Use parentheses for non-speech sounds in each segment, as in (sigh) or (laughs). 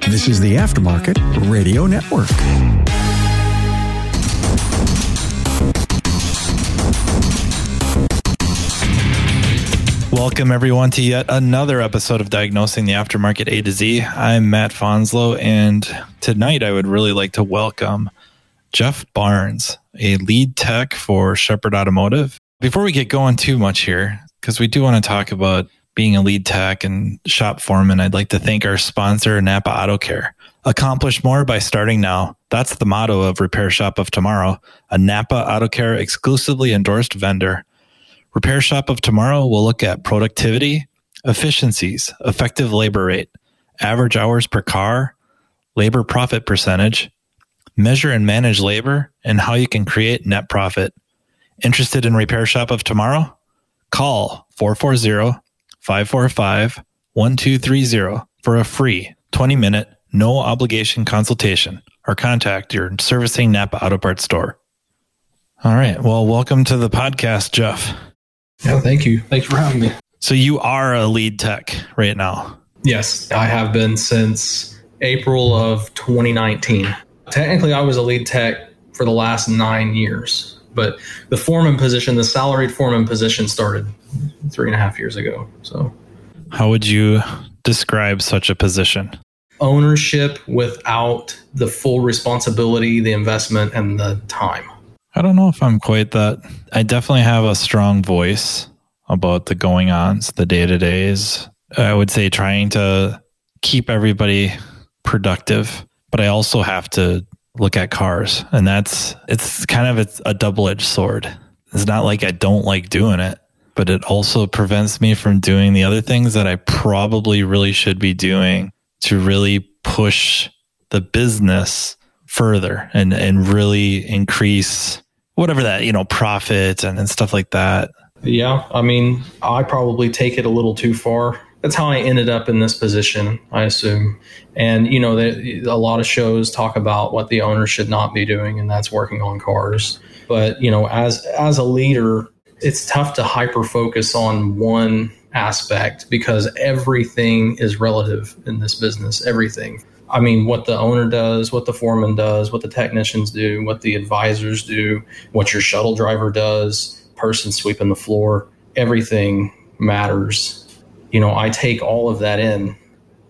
This is the Aftermarket Radio Network. Welcome, everyone, to yet another episode of Diagnosing the Aftermarket A to Z. I'm Matt Fanslow, and tonight I would really like to welcome Jeff Barnes, a lead tech for Shepherd Automotive. Before we get going too much here, because we do want to talk about being a lead tech and shop foreman, I'd like to thank our sponsor, Napa Auto Care. Accomplish more by starting now. That's the motto of Repair Shop of Tomorrow, a Napa Auto Care exclusively endorsed vendor. Repair Shop of Tomorrow will look at productivity, efficiencies, effective labor rate, average hours per car, labor profit percentage, measure and manage labor, and how you can create net profit. Interested in Repair Shop of Tomorrow? Call 440 545 1230 for a free 20 minute, no obligation consultation or contact your servicing Napa Auto Parts store. All right. Well, welcome to the podcast, Jeff. Yeah, thank you. Thanks for having me. So you are a lead tech right now. Yes, I have been since April of 2019. Technically, I was a lead tech for the last nine years, but the foreman position, the salaried foreman position, started three and a half years ago. So, how would you describe such a position? Ownership without the full responsibility, the investment, and the time. I don't know if I'm quite that. I definitely have a strong voice about the going ons, the day to days. I would say trying to keep everybody productive, but I also have to look at cars. And that's, it's kind of it's a double edged sword. It's not like I don't like doing it, but it also prevents me from doing the other things that I probably really should be doing to really push the business further and, and really increase whatever that, you know, profit and, and stuff like that. Yeah. I mean, I probably take it a little too far. That's how I ended up in this position, I assume. And, you know, they, a lot of shows talk about what the owner should not be doing, and that's working on cars. But, you know, as, as a leader, it's tough to hyper focus on one aspect because everything is relative in this business, everything. I mean, what the owner does, what the foreman does, what the technicians do, what the advisors do, what your shuttle driver does, person sweeping the floor, everything matters. You know, I take all of that in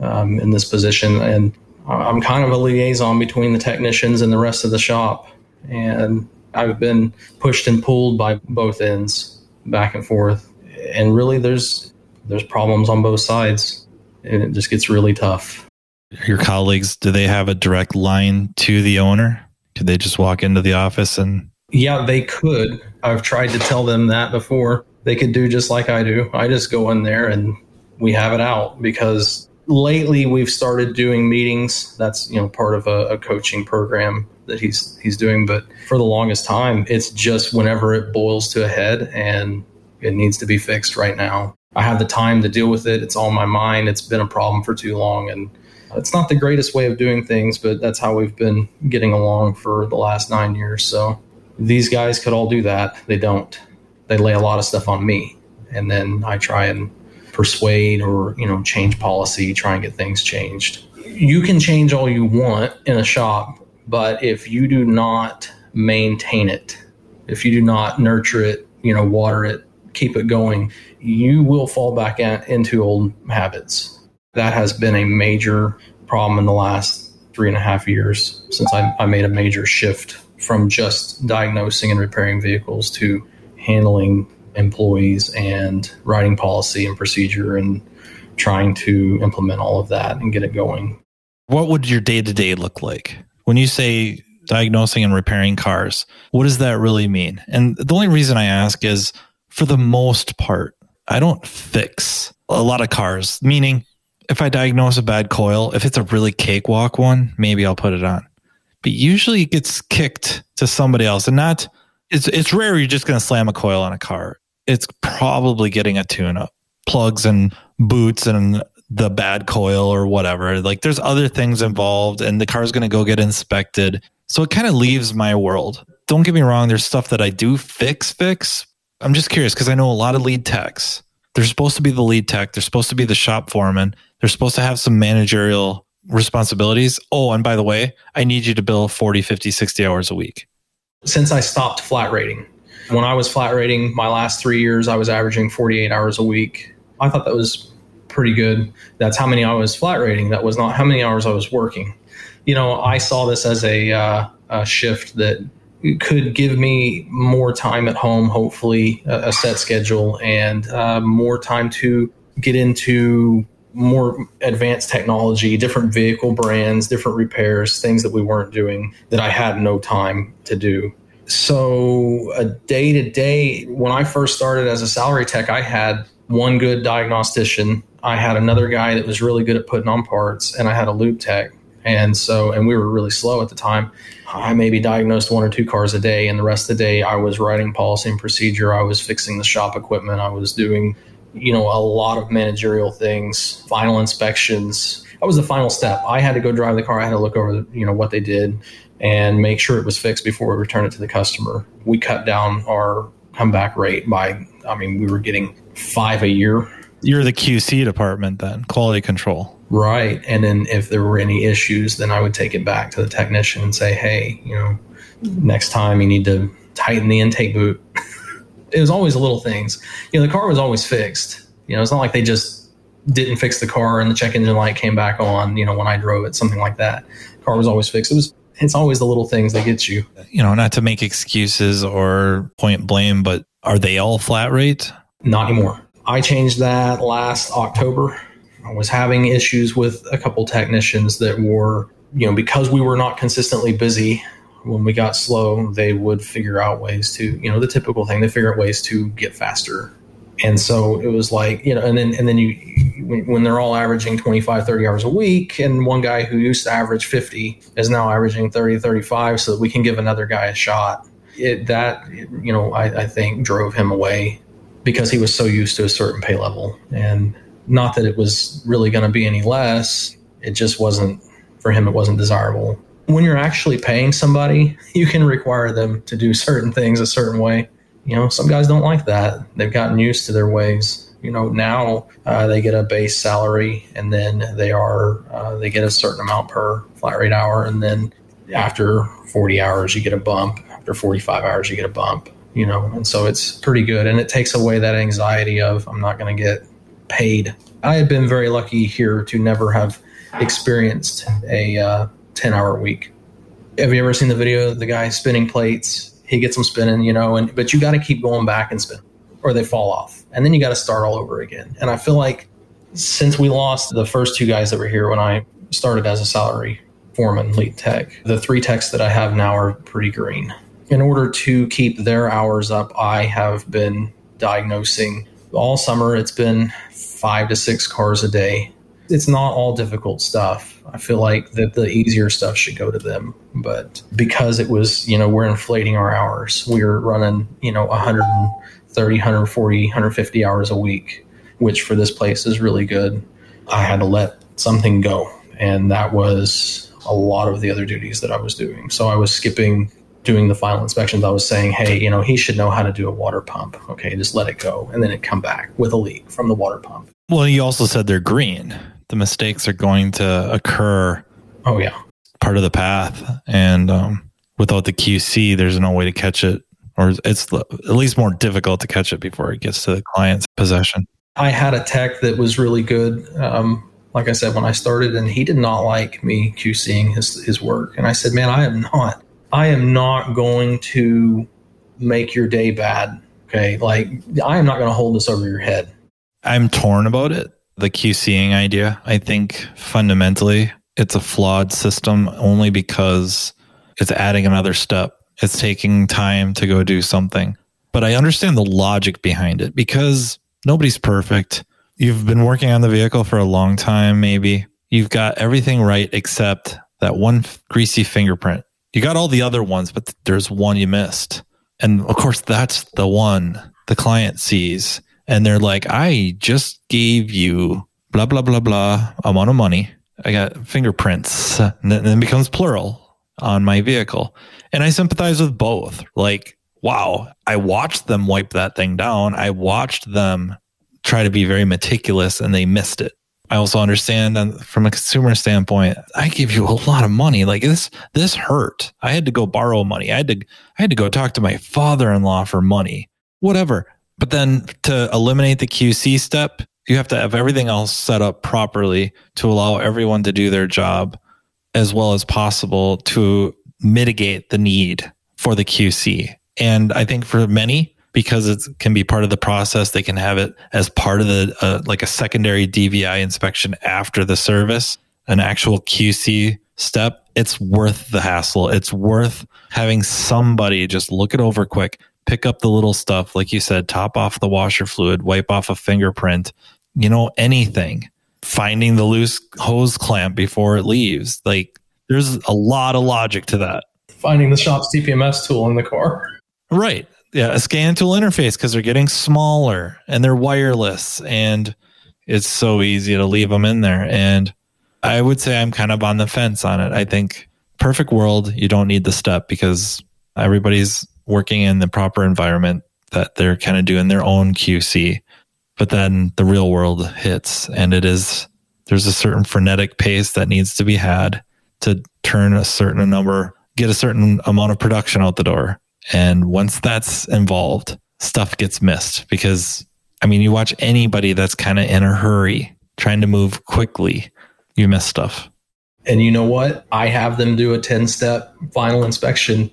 um, in this position, and I'm kind of a liaison between the technicians and the rest of the shop. And I've been pushed and pulled by both ends, back and forth. And really, there's there's problems on both sides, and it just gets really tough. Your colleagues do they have a direct line to the owner? Could they just walk into the office and? Yeah they could. I've tried to tell them that before. They could do just like i do. I just go in there and we have it out because lately we've started doing meetings. That's you know part of a, a coaching program that he's he's doing. But for the longest time it's just whenever it boils to a head and it needs to be fixed right now. I have the time to deal with it. It's on my mind. It's been a problem for too long. And it's not the greatest way of doing things, but that's how we've been getting along for the last nine years. So these guys could all do that. They don't. They lay a lot of stuff on me, and then I try and persuade or you know change policy, try and get things changed. You can change all you want in a shop, but if you do not maintain it, if you do not nurture it, you know, water it, keep it going, you will fall back into old habits that has been a major problem in the last three and a half years since I, I made a major shift from just diagnosing and repairing vehicles to handling employees and writing policy and procedure and trying to implement all of that and get it going. What would your day to day look like? When you say diagnosing and repairing cars, what does that really mean? And the only reason I ask is for the most part, I don't fix a lot of cars, meaning if I diagnose a bad coil, if it's a really cakewalk one, maybe I'll put it on. But usually it gets kicked to somebody else and not it's it's rare you're just going to slam a coil on a car. It's probably getting a tune up, plugs and boots and the bad coil or whatever. Like there's other things involved and the car's going to go get inspected. So it kind of leaves my world. Don't get me wrong, there's stuff that I do fix fix. I'm just curious because I know a lot of lead techs. They're supposed to be the lead tech, they're supposed to be the shop foreman they're supposed to have some managerial responsibilities. Oh, and by the way, I need you to bill 40, 50, 60 hours a week. Since I stopped flat rating, when I was flat rating my last three years, I was averaging 48 hours a week. I thought that was pretty good. That's how many I was flat rating. That was not how many hours I was working. You know, I saw this as a, uh, a shift that could give me more time at home, hopefully, a, a set schedule, and uh, more time to get into more advanced technology, different vehicle brands, different repairs, things that we weren't doing that I had no time to do. So, a day to day, when I first started as a salary tech, I had one good diagnostician. I had another guy that was really good at putting on parts, and I had a lube tech. And so, and we were really slow at the time. I maybe diagnosed one or two cars a day, and the rest of the day I was writing policy and procedure. I was fixing the shop equipment. I was doing, you know, a lot of managerial things, final inspections. That was the final step. I had to go drive the car. I had to look over, you know, what they did and make sure it was fixed before we return it to the customer. We cut down our comeback rate by, I mean, we were getting five a year. You're the QC department then, quality control. Right. And then if there were any issues, then I would take it back to the technician and say, hey, you know, next time you need to tighten the intake boot. (laughs) it was always little things. You know, the car was always fixed. You know, it's not like they just didn't fix the car and the check engine light came back on, you know, when I drove it, something like that. The car was always fixed. It was it's always the little things that get you. You know, not to make excuses or point blame, but are they all flat rate? Not anymore. I changed that last October I was having issues with a couple technicians that were, you know, because we were not consistently busy. When we got slow, they would figure out ways to, you know, the typical thing. They figure out ways to get faster. And so it was like, you know, and then and then you when they're all averaging 25 30 hours a week and one guy who used to average 50 is now averaging 30 35 so that we can give another guy a shot it that you know I, I think drove him away because he was so used to a certain pay level and not that it was really going to be any less, it just wasn't, for him, it wasn't desirable. When you're actually paying somebody, (laughs) you can require them to do certain things a certain way. You know, some guys don't like that. They've gotten used to their ways. You know, now uh, they get a base salary and then they are, uh, they get a certain amount per flat rate hour. And then after 40 hours, you get a bump. After 45 hours, you get a bump you know and so it's pretty good and it takes away that anxiety of i'm not going to get paid. I have been very lucky here to never have experienced a uh, 10 hour week. Have you ever seen the video of the guy spinning plates? He gets them spinning, you know, and but you got to keep going back and spin or they fall off. And then you got to start all over again. And I feel like since we lost the first two guys that were here when I started as a salary foreman lead tech, the three techs that I have now are pretty green. In order to keep their hours up, I have been diagnosing all summer. It's been five to six cars a day. It's not all difficult stuff. I feel like that the easier stuff should go to them. But because it was, you know, we're inflating our hours, we are running, you know, 130, 140, 150 hours a week, which for this place is really good. I had to let something go. And that was a lot of the other duties that I was doing. So I was skipping doing the final inspections, I was saying, hey, you know, he should know how to do a water pump. Okay, just let it go. And then it come back with a leak from the water pump. Well, you also said they're green. The mistakes are going to occur. Oh, yeah. Part of the path. And um, without the QC, there's no way to catch it, or it's at least more difficult to catch it before it gets to the client's possession. I had a tech that was really good. Um, like I said, when I started, and he did not like me QCing his, his work. And I said, man, I am not I am not going to make your day bad. Okay. Like, I am not going to hold this over your head. I'm torn about it. The QCing idea, I think fundamentally it's a flawed system only because it's adding another step. It's taking time to go do something. But I understand the logic behind it because nobody's perfect. You've been working on the vehicle for a long time, maybe. You've got everything right except that one greasy fingerprint you got all the other ones, but there's one you missed. And of course, that's the one the client sees. And they're like, I just gave you blah, blah, blah, blah amount of money. I got fingerprints. And then it becomes plural on my vehicle. And I sympathize with both. Like, wow, I watched them wipe that thing down. I watched them try to be very meticulous and they missed it. I also understand from a consumer standpoint, I give you a lot of money. Like this, this hurt. I had to go borrow money. I had to, I had to go talk to my father-in-law for money, whatever. But then to eliminate the QC step, you have to have everything else set up properly to allow everyone to do their job as well as possible to mitigate the need for the QC. And I think for many, because it can be part of the process, they can have it as part of the, uh, like a secondary DVI inspection after the service, an actual QC step. It's worth the hassle. It's worth having somebody just look it over quick, pick up the little stuff, like you said, top off the washer fluid, wipe off a fingerprint, you know, anything, finding the loose hose clamp before it leaves. Like there's a lot of logic to that. Finding the shop's TPMS tool in the car. Right. Yeah. A scan tool interface because they're getting smaller and they're wireless and it's so easy to leave them in there. And I would say I'm kind of on the fence on it. I think perfect world, you don't need the step because everybody's working in the proper environment that they're kind of doing their own QC. But then the real world hits and it is, there's a certain frenetic pace that needs to be had to turn a certain number, get a certain amount of production out the door. And once that's involved, stuff gets missed because, I mean, you watch anybody that's kind of in a hurry, trying to move quickly, you miss stuff. And you know what? I have them do a 10 step final inspection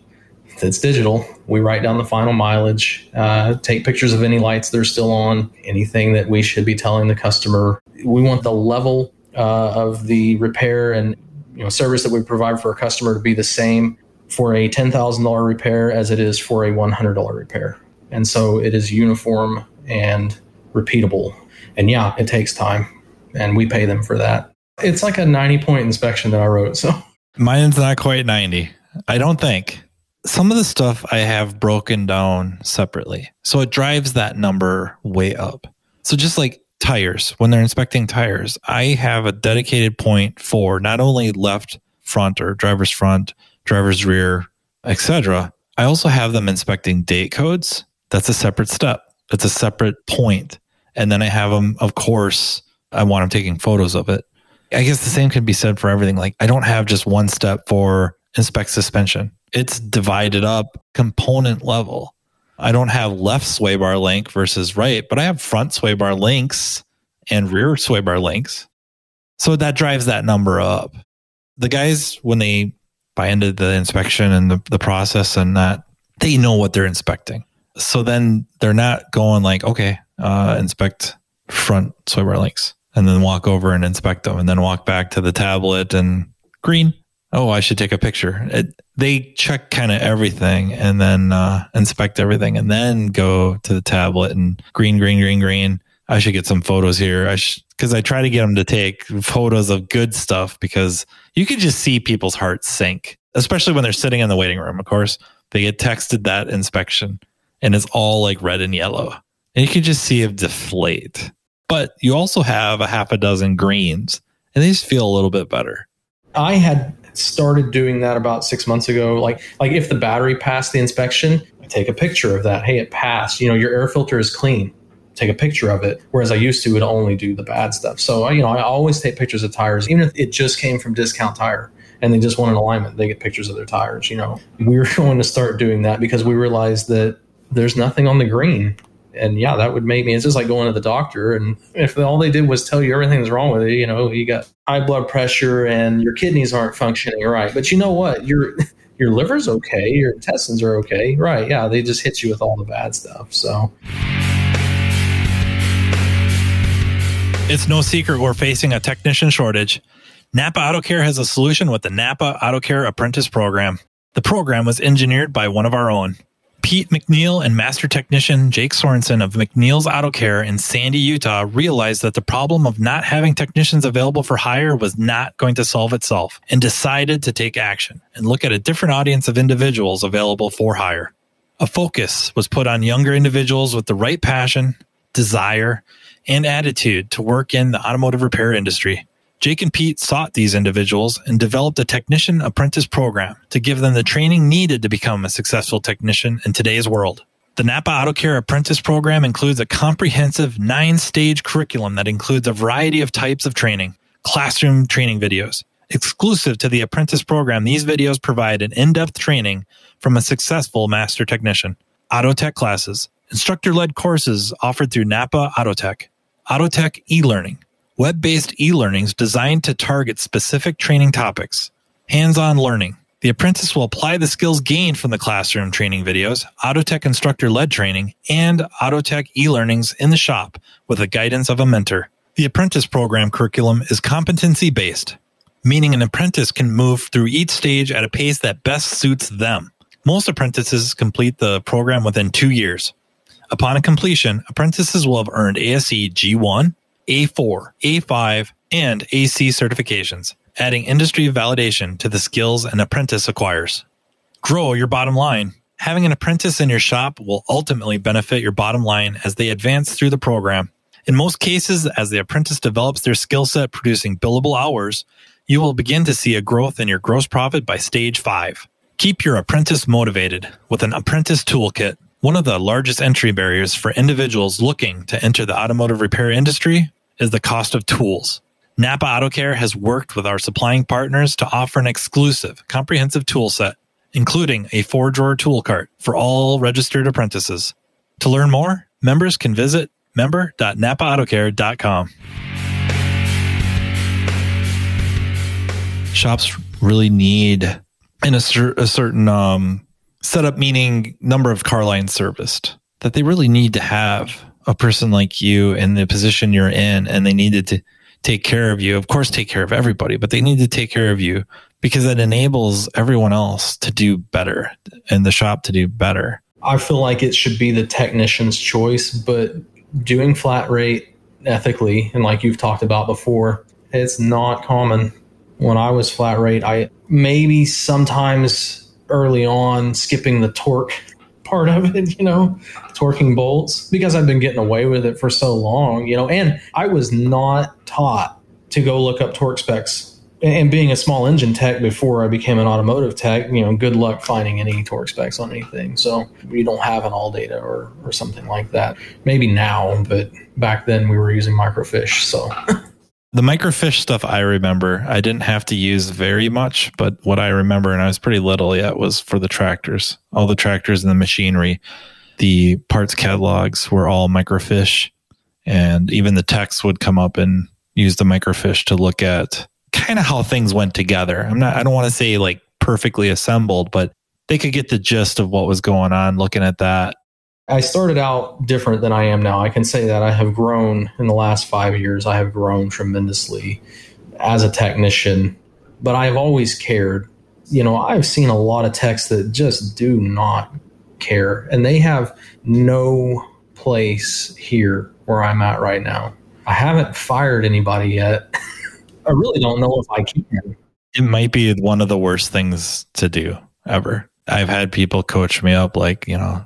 that's digital. We write down the final mileage, uh, take pictures of any lights that are still on, anything that we should be telling the customer. We want the level uh, of the repair and you know service that we provide for a customer to be the same for a $10,000 repair as it is for a $100 repair. And so it is uniform and repeatable. And yeah, it takes time and we pay them for that. It's like a 90 point inspection that I wrote. So mine's not quite 90. I don't think. Some of the stuff I have broken down separately. So it drives that number way up. So just like tires, when they're inspecting tires, I have a dedicated point for not only left front or driver's front, driver's rear, etc. I also have them inspecting date codes. That's a separate step. That's a separate point. And then I have them, of course, I want them taking photos of it. I guess the same can be said for everything. Like I don't have just one step for inspect suspension. It's divided up component level. I don't have left sway bar link versus right, but I have front sway bar links and rear sway bar links. So that drives that number up. The guys, when they buy into the inspection and the, the process and that, they know what they're inspecting. So then they're not going like, okay, uh, inspect front sway bar links and then walk over and inspect them and then walk back to the tablet and green. Oh, I should take a picture. It, they check kind of everything and then uh, inspect everything and then go to the tablet and green, green, green, green. I should get some photos here. I because I try to get them to take photos of good stuff because you can just see people's hearts sink, especially when they're sitting in the waiting room. Of course, they get texted that inspection and it's all like red and yellow, and you can just see it deflate. But you also have a half a dozen greens, and they just feel a little bit better. I had started doing that about six months ago. Like, like if the battery passed the inspection, I take a picture of that. Hey, it passed. You know, your air filter is clean take a picture of it. Whereas I used to would only do the bad stuff. So you know, I always take pictures of tires, even if it just came from Discount Tire and they just want an alignment. They get pictures of their tires. You know, we're (laughs) going to start doing that because we realized that there's nothing on the green. And yeah, that would make me. It's just like going to the doctor, and if all they did was tell you everything's wrong with you, you know, you got high blood pressure and your kidneys aren't functioning right. But you know what? Your (laughs) your liver's okay, your intestines are okay, right? Yeah, they just hit you with all the bad stuff. So. It's no secret we're facing a technician shortage. Napa Auto Care has a solution with the Napa Auto Care Apprentice Program. The program was engineered by one of our own. Pete McNeil and master technician Jake Sorensen of McNeil's Auto Care in Sandy, Utah realized that the problem of not having technicians available for hire was not going to solve itself and decided to take action and look at a different audience of individuals available for hire. A focus was put on younger individuals with the right passion, desire, and attitude to work in the automotive repair industry. Jake and Pete sought these individuals and developed a technician apprentice program to give them the training needed to become a successful technician in today's world. The Napa Auto Care Apprentice Program includes a comprehensive nine stage curriculum that includes a variety of types of training, classroom training videos. Exclusive to the apprentice program, these videos provide an in depth training from a successful master technician, auto tech classes, instructor led courses offered through Napa Autotech, Autotech e learning, web based e learnings designed to target specific training topics, hands on learning, the apprentice will apply the skills gained from the classroom training videos, Autotech instructor led training, and Autotech e learnings in the shop with the guidance of a mentor. The apprentice program curriculum is competency based, meaning an apprentice can move through each stage at a pace that best suits them. Most apprentices complete the program within two years. Upon completion, apprentices will have earned ASE G1, A4, A5, and AC certifications adding industry validation to the skills an apprentice acquires. Grow your bottom line. Having an apprentice in your shop will ultimately benefit your bottom line as they advance through the program. In most cases, as the apprentice develops their skill set producing billable hours, you will begin to see a growth in your gross profit by stage five. Keep your apprentice motivated with an apprentice toolkit. One of the largest entry barriers for individuals looking to enter the automotive repair industry is the cost of tools. Napa Auto Care has worked with our supplying partners to offer an exclusive, comprehensive tool set, including a four drawer tool cart for all registered apprentices. To learn more, members can visit member.napaautocare.com. Shops really need in a, cer- a certain um, setup, meaning number of car lines serviced, that they really need to have a person like you in the position you're in, and they needed to take care of you. Of course, take care of everybody, but they need to take care of you because it enables everyone else to do better and the shop to do better. I feel like it should be the technician's choice, but doing flat rate ethically, and like you've talked about before, it's not common. When I was flat rate, I maybe sometimes early on skipping the torque part of it, you know, torquing bolts because I've been getting away with it for so long, you know, and I was not taught to go look up torque specs. And being a small engine tech before I became an automotive tech, you know, good luck finding any torque specs on anything. So we don't have an ALLDATA or, or something like that. Maybe now, but back then we were using microfiche. So (laughs) The microfiche stuff I remember, I didn't have to use very much, but what I remember, and I was pretty little yet, was for the tractors. All the tractors and the machinery, the parts catalogs were all microfiche, and even the techs would come up and use the microfiche to look at kind of how things went together. I'm not, I don't want to say like perfectly assembled, but they could get the gist of what was going on looking at that I started out different than I am now. I can say that I have grown in the last five years. I have grown tremendously as a technician, but I've always cared. You know, I've seen a lot of techs that just do not care, and they have no place here where I'm at right now. I haven't fired anybody yet. (laughs) I really don't know if I can. It might be one of the worst things to do ever. I've had people coach me up like, you know,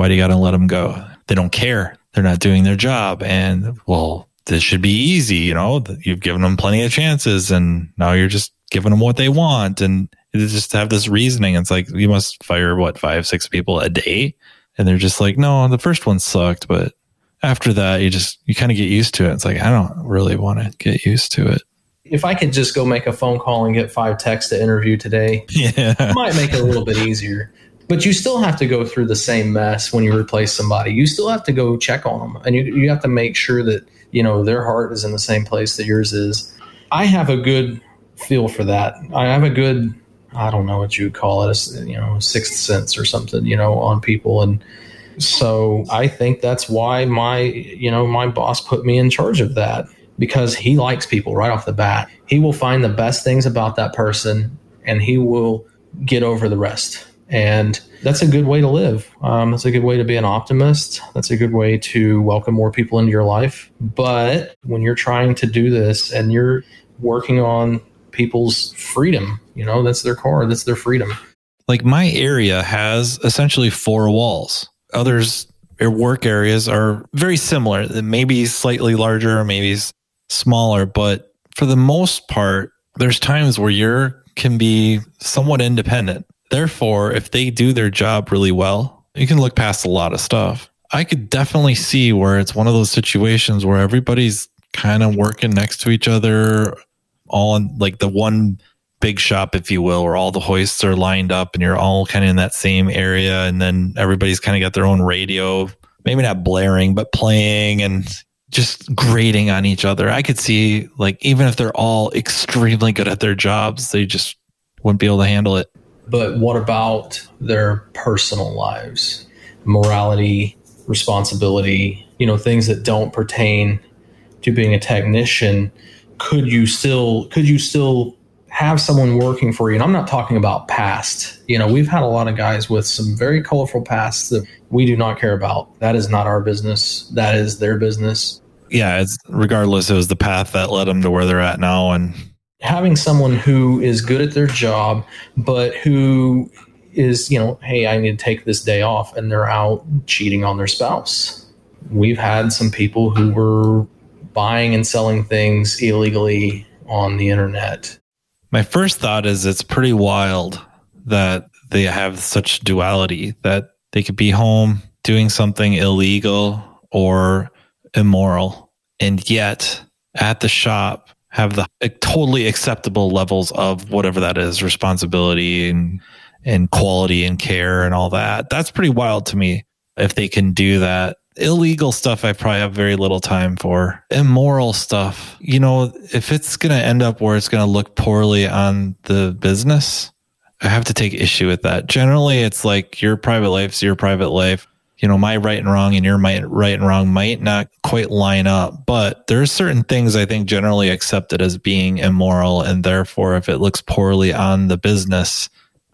why do you got to let them go? They don't care. They're not doing their job. And well, this should be easy. You know, you've given them plenty of chances and now you're just giving them what they want. And just have this reasoning. It's like, you must fire what, five, six people a day. And they're just like, no, the first one sucked. But after that, you just, you kind of get used to it. It's like, I don't really want to get used to it if I could just go make a phone call and get five texts to interview today, (laughs) yeah. it might make it a little bit easier but you still have to go through the same mess when you replace somebody. You still have to go check on them, and you you have to make sure that you know their heart is in the same place that yours is. I have a good feel for that. I have a good I don't know what you would call it, a, you know, sixth sense or something, you know, on people and. So I think that's why my, you know, my boss put me in charge of that because he likes people right off the bat. He will find the best things about that person and he will get over the rest and that's a good way to live. Um, that's a good way to be an optimist. That's a good way to welcome more people into your life. But when you're trying to do this and you're working on people's freedom, you know, that's their car, that's their freedom. Like my area has essentially four walls. Others, work areas are very similar, maybe slightly larger, maybe smaller, but for the most part, there's times where you're can be somewhat independent Therefore, if they do their job really well, You can look past a lot of stuff. I could definitely see where it's one of those situations where everybody's kind of working next to each other, all in like the one big shop, if you will, where all the hoists are lined up and you're all kind of in that same area. And then everybody's kind of got their own radio, maybe not blaring, but playing and just grating on each other. I could see, like, even if they're all extremely good at their jobs, they just wouldn't be able to handle it. But what about their personal lives? Morality, responsibility, you know, things that don't pertain to being a technician. Could you still could you still have someone working for you? And I'm not talking about past. You know, we've had a lot of guys with some very colorful pasts that we do not care about. That is not our business. That is their business. Yeah, it's regardless, it was the path that led them to where they're at now and having someone who is good at their job, but who is, you know, hey, I need to take this day off and they're out cheating on their spouse. We've had some people who were buying and selling things illegally on the internet. My first thought is it's pretty wild that they have such duality that they could be home doing something illegal or immoral and yet at the shop have the totally acceptable levels of whatever that is responsibility and and quality and care and all that. That's pretty wild to me if they can do that. Illegal stuff i probably have very little time for. Immoral stuff. You know if it's going to end up where it's going to look poorly on the business i have to take issue with that. Generally it's like your private life's your private life you know, my right and wrong and your right and wrong might not quite line up, but there's certain things I think generally accepted as being immoral. And therefore, if it looks poorly on the business,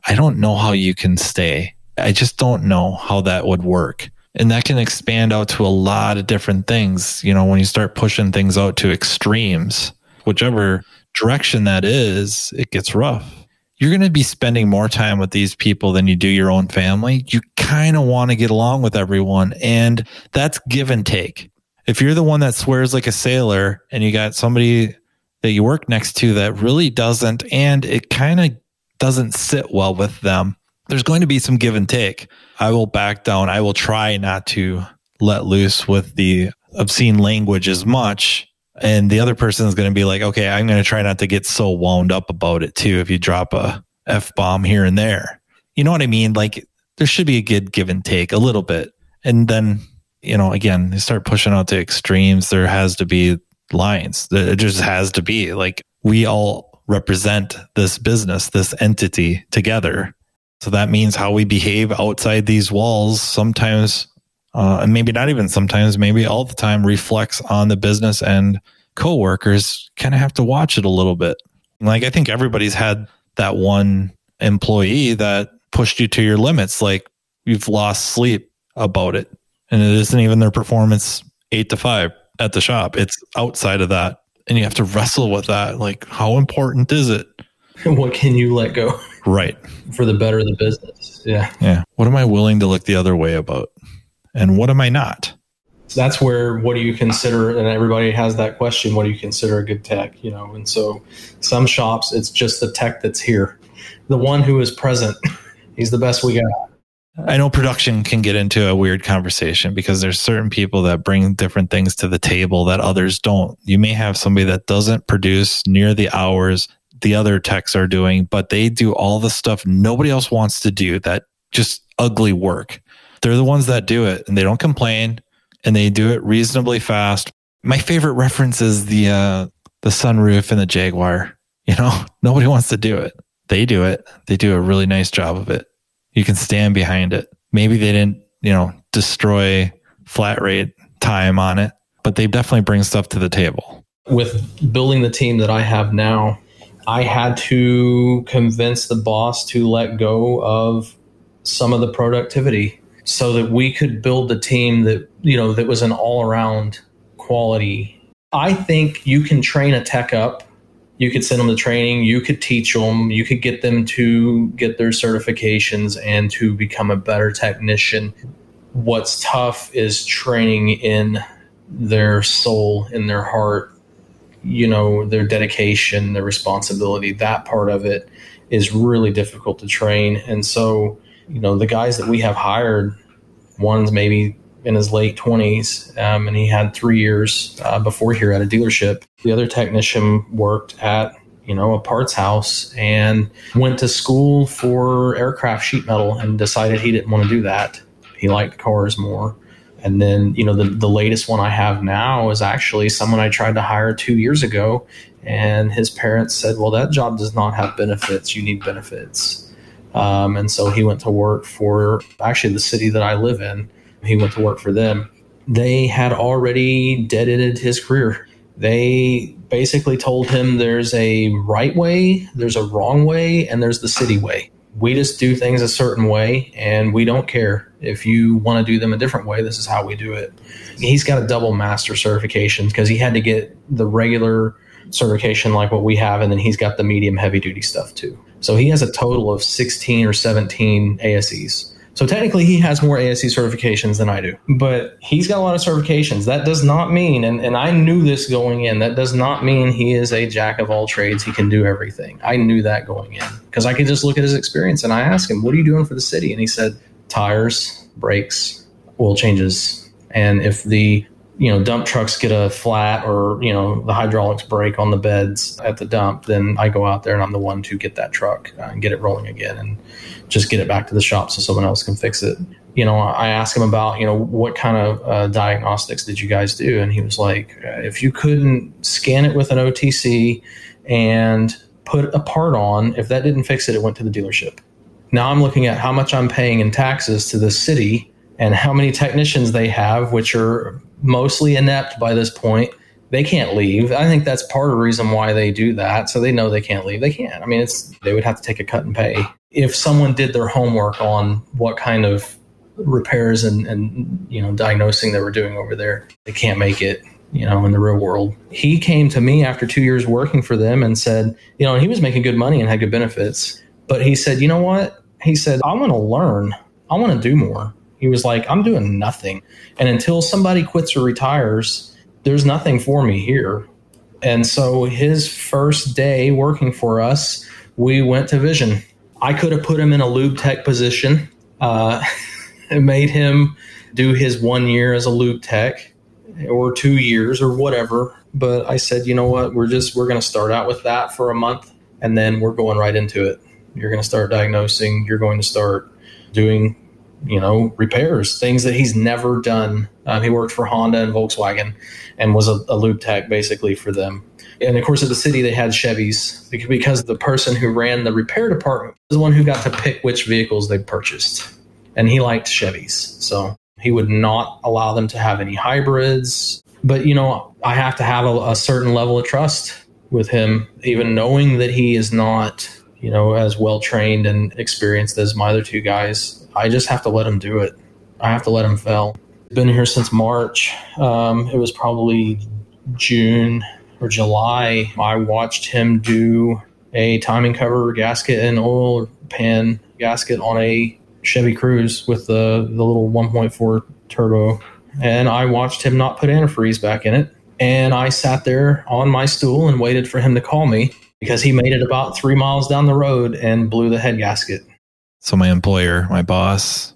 I don't know how you can stay. I just don't know how that would work. And that can expand out to a lot of different things. You know, when you start pushing things out to extremes, whichever direction that is, it gets rough you're going to be spending more time with these people than you do your own family. You kind of want to get along with everyone. And that's give and take. If you're the one that swears like a sailor and you got somebody that you work next to that really doesn't, and it kind of doesn't sit well with them, there's going to be some give and take. I will back down. I will try not to let loose with the obscene language as much and the other person is going to be like, okay, I'm going to try not to get so wound up about it too. If you drop a F bomb here and there, you know what I mean? Like there should be a good give and take a little bit. And then, you know, again, they start pushing out to extremes. There has to be lines. It just has to be like we all represent this business, this entity together. So that means how we behave outside these walls sometimes uh, and maybe not even sometimes, maybe all the time reflects on the business and coworkers kind of have to watch it a little bit. Like I think everybody's had that one employee that pushed you to your limits. Like you've lost sleep about it. And it isn't even their performance eight to five at the shop. It's outside of that. And you have to wrestle with that. Like, how important is it? (laughs) what can you let go? Right. For the better of the business. Yeah. Yeah. What am I willing to look the other way about? And what am I not? So that's where what do you consider and everybody has that question what do you consider a good tech you know and so some shops it's just the tech that's here the one who is present (laughs) he's the best we got I know production can get into a weird conversation because there's certain people that bring different things to the table that others don't. You may have somebody that doesn't produce near the hours the other techs are doing, but they do all the stuff nobody else wants to do that just ugly work. They're the ones that do it and they don't complain and they do it reasonably fast. My favorite reference is the uh, the sunroof and the Jaguar. You know, (laughs) nobody wants to do it. They do it. They do a really nice job of it. You can stand behind it. Maybe they didn't, you know, destroy flat rate time on it, but they definitely bring stuff to the table. With building the team that I have now, I had to convince the boss to let go of some of the productivity so that we could build the team that you know that was an all around quality. I think you can train a tech up. You could send them to training. You could teach them. You could get them to get their certifications and to become a better technician. What's tough is training in their soul, in their heart, you know, their dedication, their responsibility. That part of it is really difficult to train. And so you know the guys that we have hired One's maybe in his late 20s, um, and he had three years uh, before here at a dealership. The other technician worked at you know a parts house and went to school for aircraft sheet metal and decided he didn't want to do that. He liked cars more. And then, you know, the, the latest one I have now is actually someone I tried to hire two years ago. And his parents said, well, that job does not have benefits. You need benefits. Um, and so he went to work for actually the city that I live in. He went to work for them. They had already dead ended his career. They basically told him there's a right way, there's a wrong way, and there's the city way we just do things a certain way and we don't care if you want to do them a different way this is how we do it he's got a double master certification because he had to get the regular certification like what we have and then he's got the medium heavy duty stuff too so he has a total of 16 or 17 ases so technically, he has more ASE certifications than I do, but he's got a lot of certifications. That does not mean, and, and I knew this going in, that does not mean he is a jack of all trades. He can do everything. I knew that going in because I could just look at his experience and I asked him, What are you doing for the city? And he said, Tires, brakes, oil changes. And if the you know dump trucks get a flat or you know the hydraulics break on the beds at the dump then i go out there and i'm the one to get that truck uh, and get it rolling again and just get it back to the shop so someone else can fix it. You know i asked him about you know what kind of uh, diagnostics did you guys do? And he was like uh, if you couldn't scan it with an otc and put a part on if that didn't fix it it went to the dealership. Now i'm looking at how much i'm paying in taxes to the city and how many technicians they have, which are mostly inept by this point. They can't leave. I think that's part of the reason why they do that. So they know they can't leave. They can't. I mean, it's they would have to take a cut and pay. If someone did their homework on what kind of repairs and, and you know diagnosing they were doing over there, they can't make it you know, in the real world. He came to me after two years working for them and said, you know, he was making good money and had good benefits. But he said, you know what? He said, I want to learn. I want to do more. He was like, I'm doing nothing. And until somebody quits or retires, there's nothing for me here. And so his first day working for us, we went to Vision. I could have put him in a lube tech position, uh, (laughs) made him do his one year as a lube tech or two years or whatever. But I said, you know what? We're just, we're going to start out with that for a month and then we're going right into it. You're going to start diagnosing, you're going to start doing you know, repairs, things that he's never done. Um, he worked for Honda and Volkswagen and was a, a lube tech basically for them. And of course, at the city, they had Chevys because the person who ran the repair department was the one who got to pick which vehicles they purchased. And he liked Chevys. So he would not allow them to have any hybrids. But, you know, I have to have a, a certain level of trust with him, even knowing that he is not, you know, as well trained and experienced as my other two guys I just have to let him do it. I have to let him fail. Been here since March. Um, it was probably June or July. I watched him do a timing cover gasket and oil pan gasket on a Chevy Cruze with the, the little 1.4 turbo. And I watched him not put antifreeze back in it. And I sat there on my stool and waited for him to call me because he made it about three miles down the road and blew the head gasket. So my employer, my boss,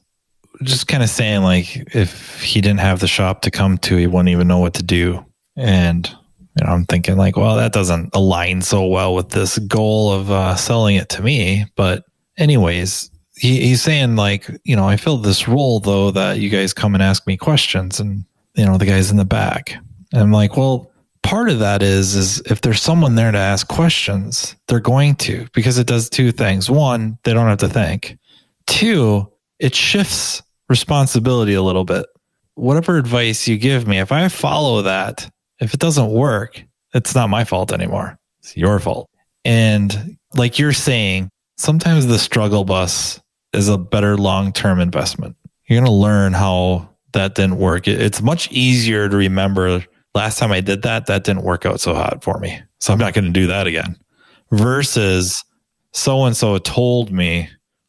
just kind of saying like if he didn't have the shop to come to, he wouldn't even know what to do. And you know, I'm thinking like, well, that doesn't align so well with this goal of uh, selling it to me. But anyways, he, he's saying like, you know, I filled this role though that you guys come and ask me questions, and you know, the guy's in the back. And I'm like, well, part of that is is if there's someone there to ask questions, they're going to because it does two things. One, they don't have to think. Two, it shifts responsibility a little bit. Whatever advice you give me, if I follow that, if it doesn't work, it's not my fault anymore. It's your fault. And like you're saying, sometimes the struggle bus is a better long term investment. You're going to learn how that didn't work. It's much easier to remember last time I did that, that didn't work out so hot for me. So I'm not going to do that again. Versus so and so told me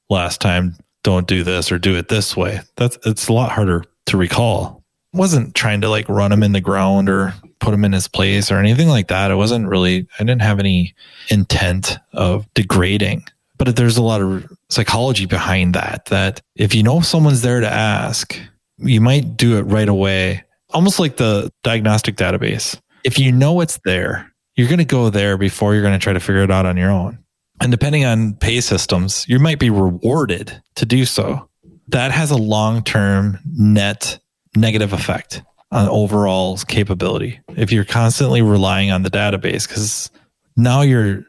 last time, don't do this or do it this way. That's it's a lot harder to recall. I wasn't trying to like run him in the ground or put him in his place or anything like that. It wasn't really I didn't have any intent of degrading. But there's a lot of psychology behind that that if you know someone's there to ask you might do it right away, almost like the diagnostic database. If you know it's there, you're going to go there before you're going to try to figure it out on your own. And depending on pay systems, you might be rewarded to do so. That has a long term net negative effect on overall capability. If you're constantly relying on the database, because now you're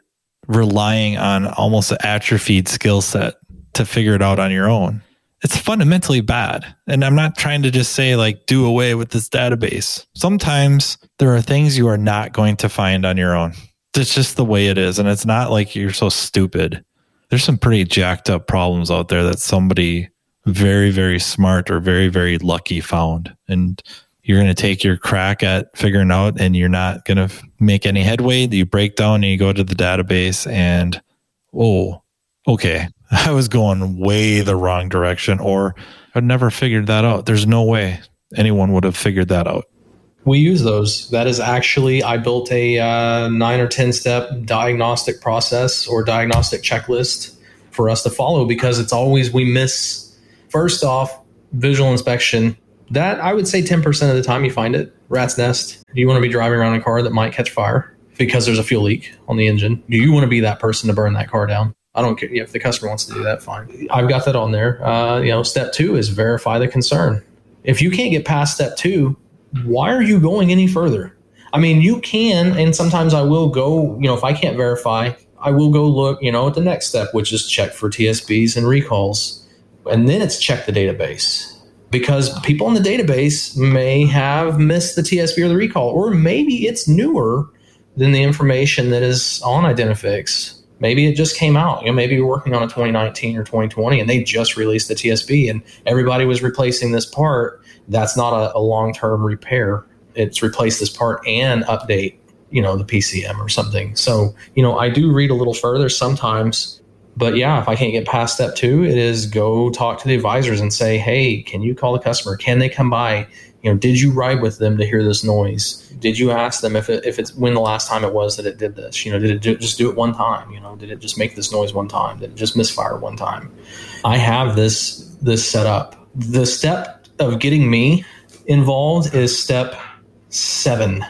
relying on almost an atrophied skill set to figure it out on your own. It's fundamentally bad. And I'm not trying to just say, like, do away with this database. Sometimes there are things you are not going to find on your own. It's just the way it is. And it's not like you're so stupid. There's some pretty jacked up problems out there that somebody very, very smart or very, very lucky found. And you're going to take your crack at figuring out and you're not going to make any headway. You break down and you go to the database and, oh, okay, (laughs) I was going way the wrong direction or I'd never figured that out. There's no way anyone would have figured that out. We use those. That is actually, I built a uh, nine or 10 step diagnostic process or diagnostic checklist for us to follow because it's always we miss, first off, visual inspection that I would say 10% of the time you find it. Rat's nest. Do you want to be driving around a car that might catch fire because there's a fuel leak on the engine? Do you want to be that person to burn that car down? I don't care if the customer wants to do that. Fine. I've got that on there. Uh, you know, step two is verify the concern. If you can't get past step two, why are you going any further? I mean, you can, and sometimes I will go. You know, if I can't verify, I will go look. You know, at the next step, which is check for TSBs and recalls, and then it's check the database because people in the database may have missed the TSB or the recall, or maybe it's newer than the information that is on Identifix. Maybe it just came out. You know, maybe you're working on a 2019 or 2020 and they just released the TSB and everybody was replacing this part. That's not a, a long-term repair. It's replace this part and update, you know, the PCM or something. So, you know, I do read a little further sometimes but yeah, if I can't get past step two, it is go talk to the advisors and say, hey, can you call the customer? Can they come by? You know, did you ride with them to hear this noise? Did you ask them if it, if it's when the last time it was that it did this? You know, did it do, just do it one time? You know, did it just make this noise one time? Did it just misfire one time? I have this this set up. The step of getting me involved is step seven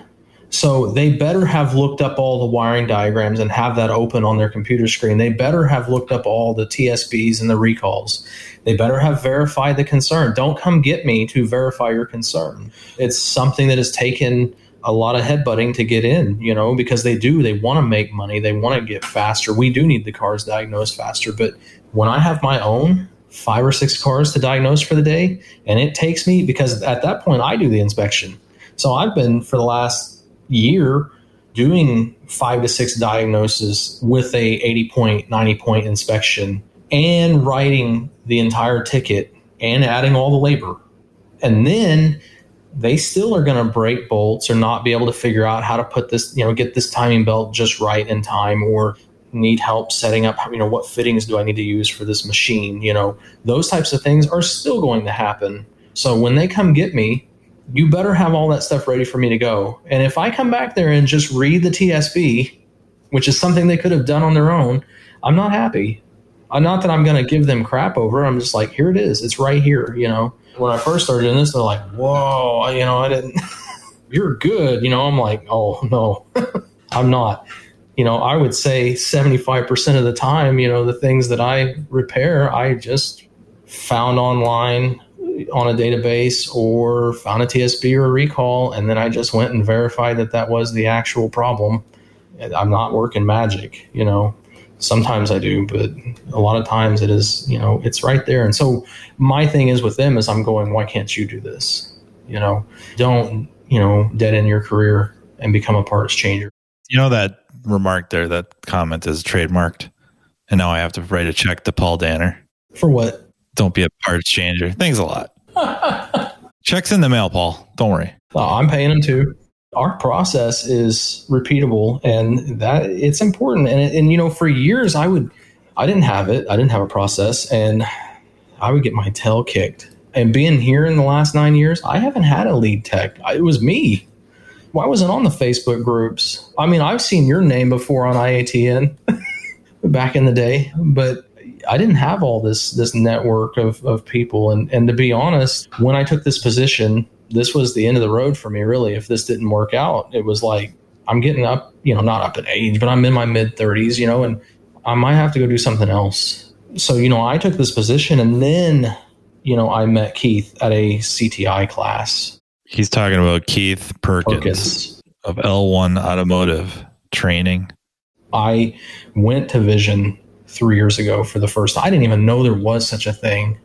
so they better have looked up all the wiring diagrams and have that open on their computer screen. They better have looked up all the TSBs and the recalls. They better have verified the concern. Don't come get me to verify your concern. It's something that has taken a lot of headbutting to get in, you know, because they do. They want to make money. They want to get faster. We do need the cars diagnosed faster. But when I have my own five or six cars to diagnose for the day, and it takes me because at that point I do the inspection. So I've been for the last year doing five to six diagnoses with a 80 point 90 point inspection and writing the entire ticket and adding all the labor. And then they still are going to break bolts or not be able to figure out how to put this you know get this timing belt just right in time or need help setting up you know what fittings do i need to use for this machine you know. Those types of things are still going to happen. So when they come get me you better have all that stuff ready for me to go. And if I come back there and just read the TSB, which is something they could have done on their own, I'm not happy. I'm uh, not that I'm going to give them crap over. I'm just like, here it is. It's right here. You know, when I first started doing this, they're like, whoa, you know, I didn't, (laughs) you're good. You know, I'm like, oh, no, (laughs) I'm not. You know, I would say 75% of the time, you know, the things that I repair, I just found online on a database or found a TSB or a recall, and then I just went and verified that that was the actual problem. I'm not working magic, you know. Sometimes I do, but a lot of times it is, you know, it's right there. And so my thing is with them is I'm going, why can't you do this? You know, don't, you know, dead end your career and become a parts changer. You know that remark there, that comment is trademarked. And now I have to write a check to Paul Danner. For what? Don't be a parts changer. Thanks a lot. (laughs) Checks in the mail, Paul. Don't worry. I'm paying them too. Our process is repeatable, and that it's important. And and you know, for years I would, I didn't have it. I didn't have a process, and I would get my tail kicked. And being here in the last nine years, I haven't had a lead tech. It was me. Why wasn't on the Facebook groups? I mean, I've seen your name before on IATN (laughs) back in the day, but I didn't have all this this network of, of people. And and to be honest, when I took this position, this was the end of the road for me, really. If this didn't work out, it was like I'm getting up, you know, not up in age, but I'm in my mid 30s, you know, and I might have to go do something else. So, you know, I took this position and then, you know, I met Keith at a CTI class. He's talking about Keith Perkins, Perkins. of L1 Automotive Training. I went to Vision three years ago for the first time. I didn't even know there was such a thing.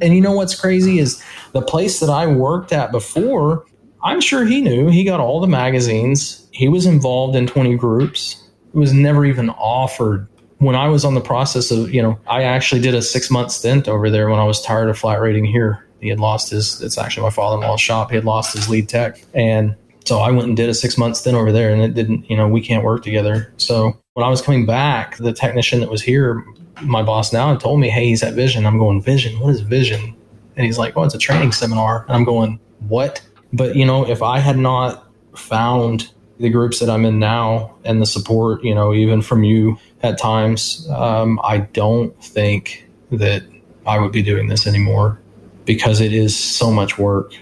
And you know what's crazy is the place that I worked at before, I'm sure he knew. He got all the magazines. He was involved in 20 groups. It was never even offered. When I was on the process of, you know, I actually did a six month stint over there when I was tired of flat rating here. He had lost his, it's actually my father in law's shop. He had lost his lead tech. And so I went and did a six month stint over there and it didn't, you know, we can't work together. So when I was coming back, the technician that was here, my boss now, told me, hey, he's at Vision. I'm going, Vision? What is Vision? And he's like, oh, it's a training seminar. And I'm going, what? But, you know, if I had not found the groups that I'm in now and the support, you know, even from you at times, um, I don't think that I would be doing this anymore because it is so much work.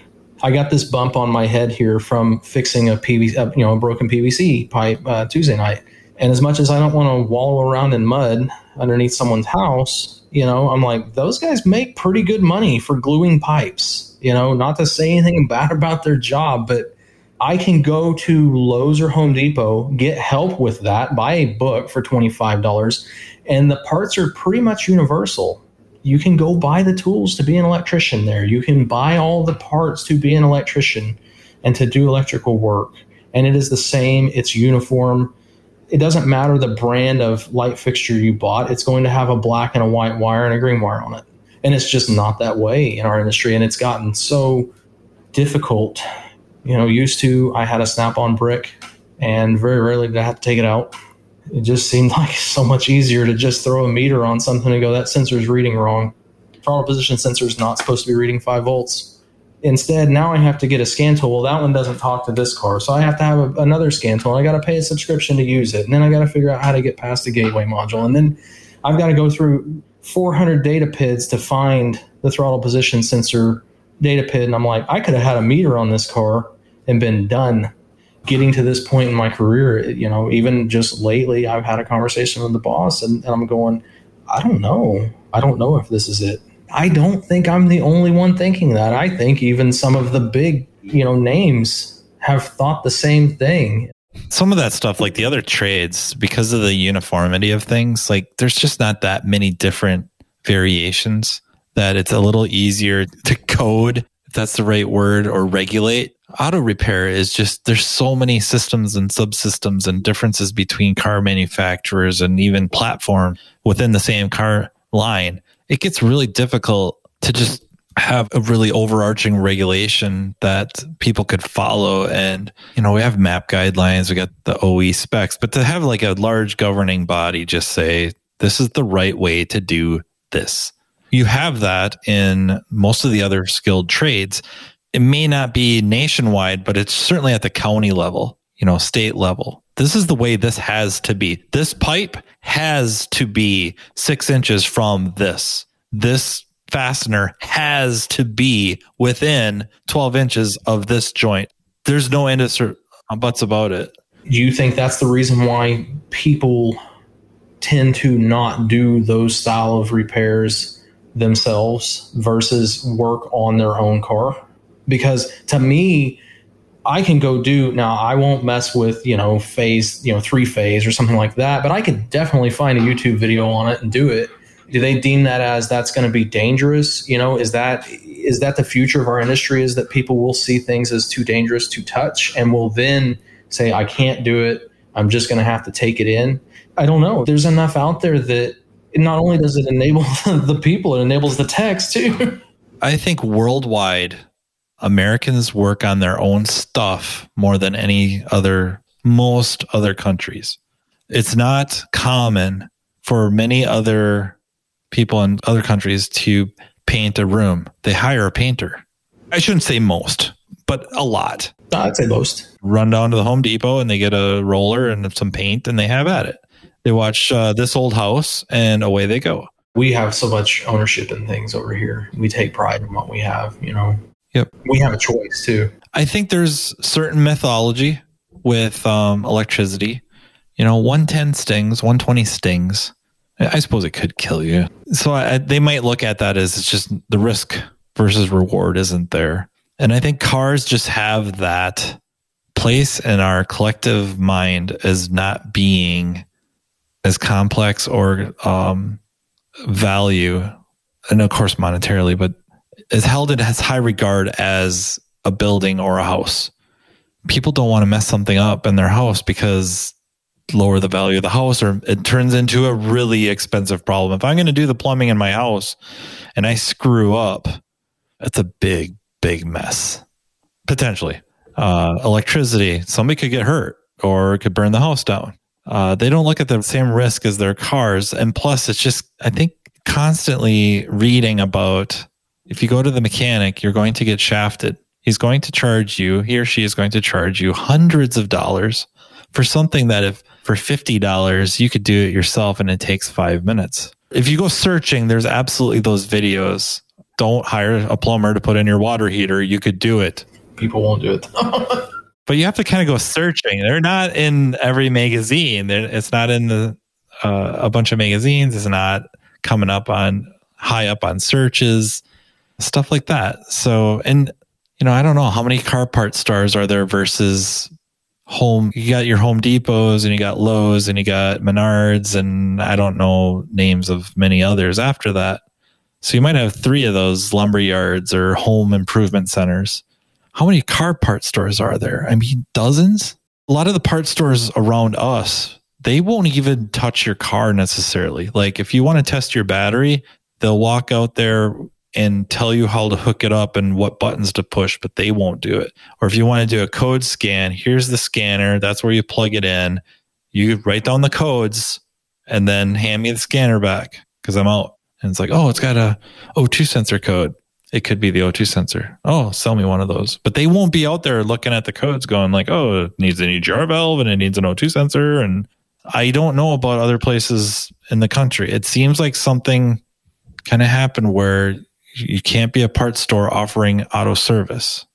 I got this bump on my head here from fixing a PVC, you know, a broken PVC pipe uh, Tuesday night. And as much as I don't want to wallow around in mud underneath someone's house, you know, I'm like, those guys make pretty good money for gluing pipes. You know, not to say anything (laughs) bad about their job, but I can go to Lowe's or Home Depot, get help with that, buy a book for $25, and the parts are pretty much universal you can go buy the tools to be an electrician there. You can buy all the parts to be an electrician and to do electrical work. And it is the same, it's uniform. It doesn't matter the brand of light fixture you bought, it's going to have a black and a white wire and a green wire on it. And it's just not that way in our industry. And it's gotten so difficult. You know, used to, I had a snap on brick and very rarely did I have to take it out it just seemed (laughs) like so much easier to just throw a meter on something and go, that sensor is reading wrong. Throttle position sensor is not supposed to be reading five volts. Instead, now I have to get a scan tool. Well, that one doesn't talk to this car, so I have to have a, another scan tool. I got to pay a subscription to use it, and then I got to figure out how to get past the gateway module, and then I've got to go through 400 data PIDs to find the throttle position sensor data PID, and I'm like, I could have had a meter on this car and been done getting to this point in my career, you know, even just lately, I've had a conversation with the boss and, and I'm going, I don't know. I don't know if this is it. I don't think I'm the only one thinking that. I think even some of the big, you know, names have thought the same thing. Some of that stuff, like the other trades, because of the uniformity of things, like there's just not that many different variations that it's a little easier to code, if that's the right word, or regulate auto repair is just there's so many systems and subsystems and differences between car manufacturers and even platform within the same car line. It gets really difficult to just have a really overarching regulation that people could follow. And, you know, we have map guidelines, we got the OE specs, but to have like a large governing body just say, this is the right way to do this. You have that in most of the other skilled trades it may not be nationwide, but it's certainly at the county level, you know, state level. This is the way this has to be. This pipe has to be six inches from this. This fastener has to be within 12 inches of this joint. There's no end of uh, buts about it. Do you think that's the reason why people tend to not do those style of repairs themselves versus work on their own car? because to me I can go do now. I won't mess with you know phase, you know three phase or something like that. But I could definitely find a YouTube video on it and do it. Do they deem that as that's going to be dangerous? You know, is that is that the future of our industry? Is that people will see things as too dangerous to touch and will then say, "I can't do it. I'm just going to have to take it in." I don't know. There's enough out there that not only does it enable (laughs) the people, it enables the text too. I think worldwide Americans work on their own stuff more than any other, most other countries. It's not common for many other people in other countries to paint a room. They hire a painter. I shouldn't say most, but a lot. I'd say most. Run down to the Home Depot and they get a roller and some paint and they have at it. They watch uh, this old house and away they go. we have so much ownership in things over here. We take pride in what we have, you know. Yep. We have a choice too. I think there's certain mythology with um, electricity. You know, 110 stings, 120 stings. I suppose it could kill you. So I, they might look at that as it's just the risk versus reward isn't there. And I think cars just have that place in our collective mind as not being as complex or um, value, and of course monetarily, but is held in as high regard as a building or a house. People don't want to mess something up in their house because lower the value of the house or it turns into a really expensive problem. If I'm going to do the plumbing in my house and I screw up, that's a big, big mess. Potentially. Uh, electricity, somebody could get hurt or could burn the house down. Uh, they don't look at the same risk as their cars. And plus, it's just, I think, constantly reading about if you go to the mechanic, you're going to get shafted. He's going to charge you, he or she is going to charge you hundreds of dollars for something that if for $50, you could do it yourself and it takes five minutes. If you go searching, there's absolutely those videos. Don't hire a plumber to put in your water heater. You could do it. People won't do it. (laughs) but you have to kind of go searching. They're not in every magazine. They're, it's not in the uh, a bunch of magazines. It's not coming up on high up on searches, stuff like that. So, and you know, I don't know how many car part stores are there versus home. You got your Home Depots and you got Lowe's and you got Menards and I don't know names of many others after that. So you might have three of those lumber yards or home improvement centers. How many car part stores are there? I mean, dozens. A lot of the part stores around us, they won't even touch your car necessarily. Like if you want to test your battery, they'll walk out there and tell you how to hook it up and what buttons to push, but they won't do it. Or if you want to do a code scan, here's the scanner. That's where you plug it in. You write down the codes and then hand me the scanner back because I'm out. And it's like, oh, it's got a O2 sensor code. It could be the O2 sensor. Oh, sell me one of those. But they won't be out there looking at the codes going like, oh, it needs an EGR valve and it needs an O2 sensor. And I don't know about other places in the country. It seems like something kind of happened where you can't be a parts store offering auto service.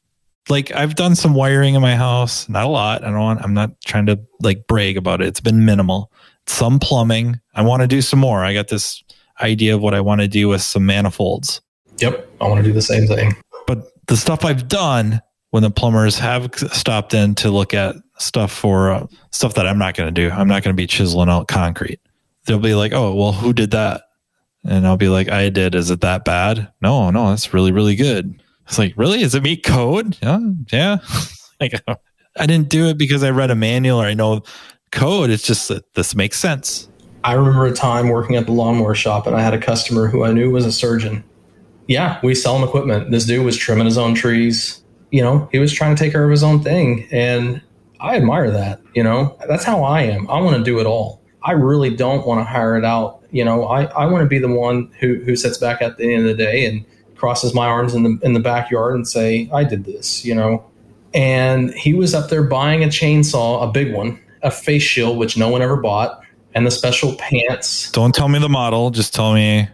Like I've done some wiring in my house, not a lot. I don't want, I'm not trying to like brag about it. It's been minimal. Some plumbing. I want to do some more. I got this idea of what I want to do with some manifolds. Yep. I want to do the same thing. But the stuff I've done when the plumbers have stopped in to look at stuff for uh, stuff that I'm not going to do, I'm not going to be chiseling out concrete. They'll be like, oh, well, who did that? And I'll be like, I did. Is it that bad? No, no, that's really, really good. It's like, really? Is it meet code? Yeah. Yeah. (laughs) like, I didn't do it because I read a manual or I know code. It's just that this makes sense. I remember a time working at the lawnmower shop and I had a customer who I knew was a surgeon. Yeah, we sell him equipment. This dude was trimming his own trees. You know, he was trying to take care of his own thing. And I admire that. You know, that's how I am. I want to do it all. I really don't want to hire it out. You know, I, I want to be the one who, who sits back at the end of the day and crosses my arms in the in the backyard and say, I did this, you know. And he was up there buying a chainsaw, a big one, a face shield, which no one ever bought, and the special pants. Don't tell me the model, just tell me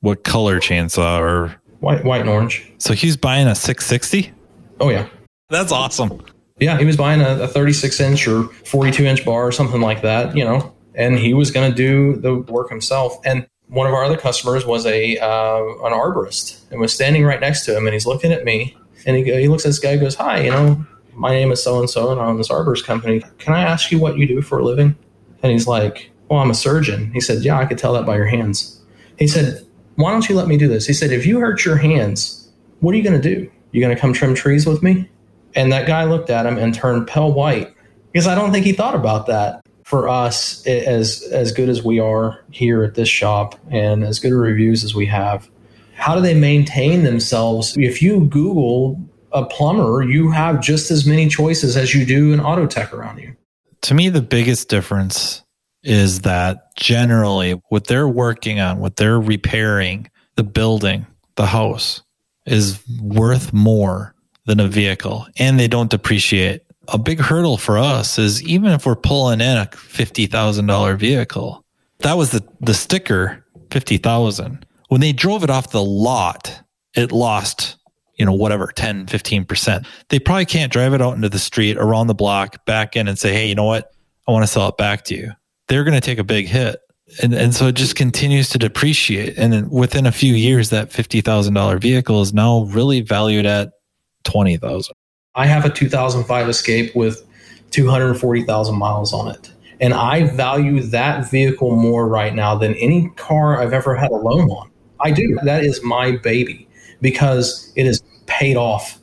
what color chainsaw or white white and orange. So he's buying a 660? Oh yeah. That's awesome. Yeah, he was buying a, a 36 inch or 42 inch bar or something like that, you know and he was going to do the work himself. And one of our other customers was a uh, an arborist and was standing right next to him, and he's looking at me, and he, he looks at this guy, goes, "Hi, you know, my name is so and so, and I'm this arborist company. Can I ask you what you do for a living?" And he's like, "Well, I'm a surgeon." He said, "Yeah, I could tell that by your hands." He said, "Why don't you let me do this?" He said, "If you hurt your hands, what are you going to do? You going to come trim trees with me?" And that guy looked at him and turned pale white because I don't think he thought about that for us, as as good as we are here at this shop and as good reviews as we have, how do they maintain themselves? If you Google a plumber, you have just as many choices as you do an auto tech around you. To me, the biggest difference is that generally what they're working on, what they're repairing, the building, the house is worth more than a vehicle and they don't depreciate a big hurdle for us is even if we're pulling in a $50,000 vehicle, that was the, the sticker 50,000. When they drove it off the lot, it lost, you know, whatever, 10, 15%. They probably can't drive it out into the street, around the block, back in and say, hey, you know what? I want to sell it back to you. They're going to take a big hit. And, and so it just continues to depreciate. And within a few years, that $50,000 vehicle is now really valued at 20,000. I have a 2005 Escape with 240,000 miles on it. And I value that vehicle more right now than any car I've ever had a loan on. I do. That is my baby because it is paid off.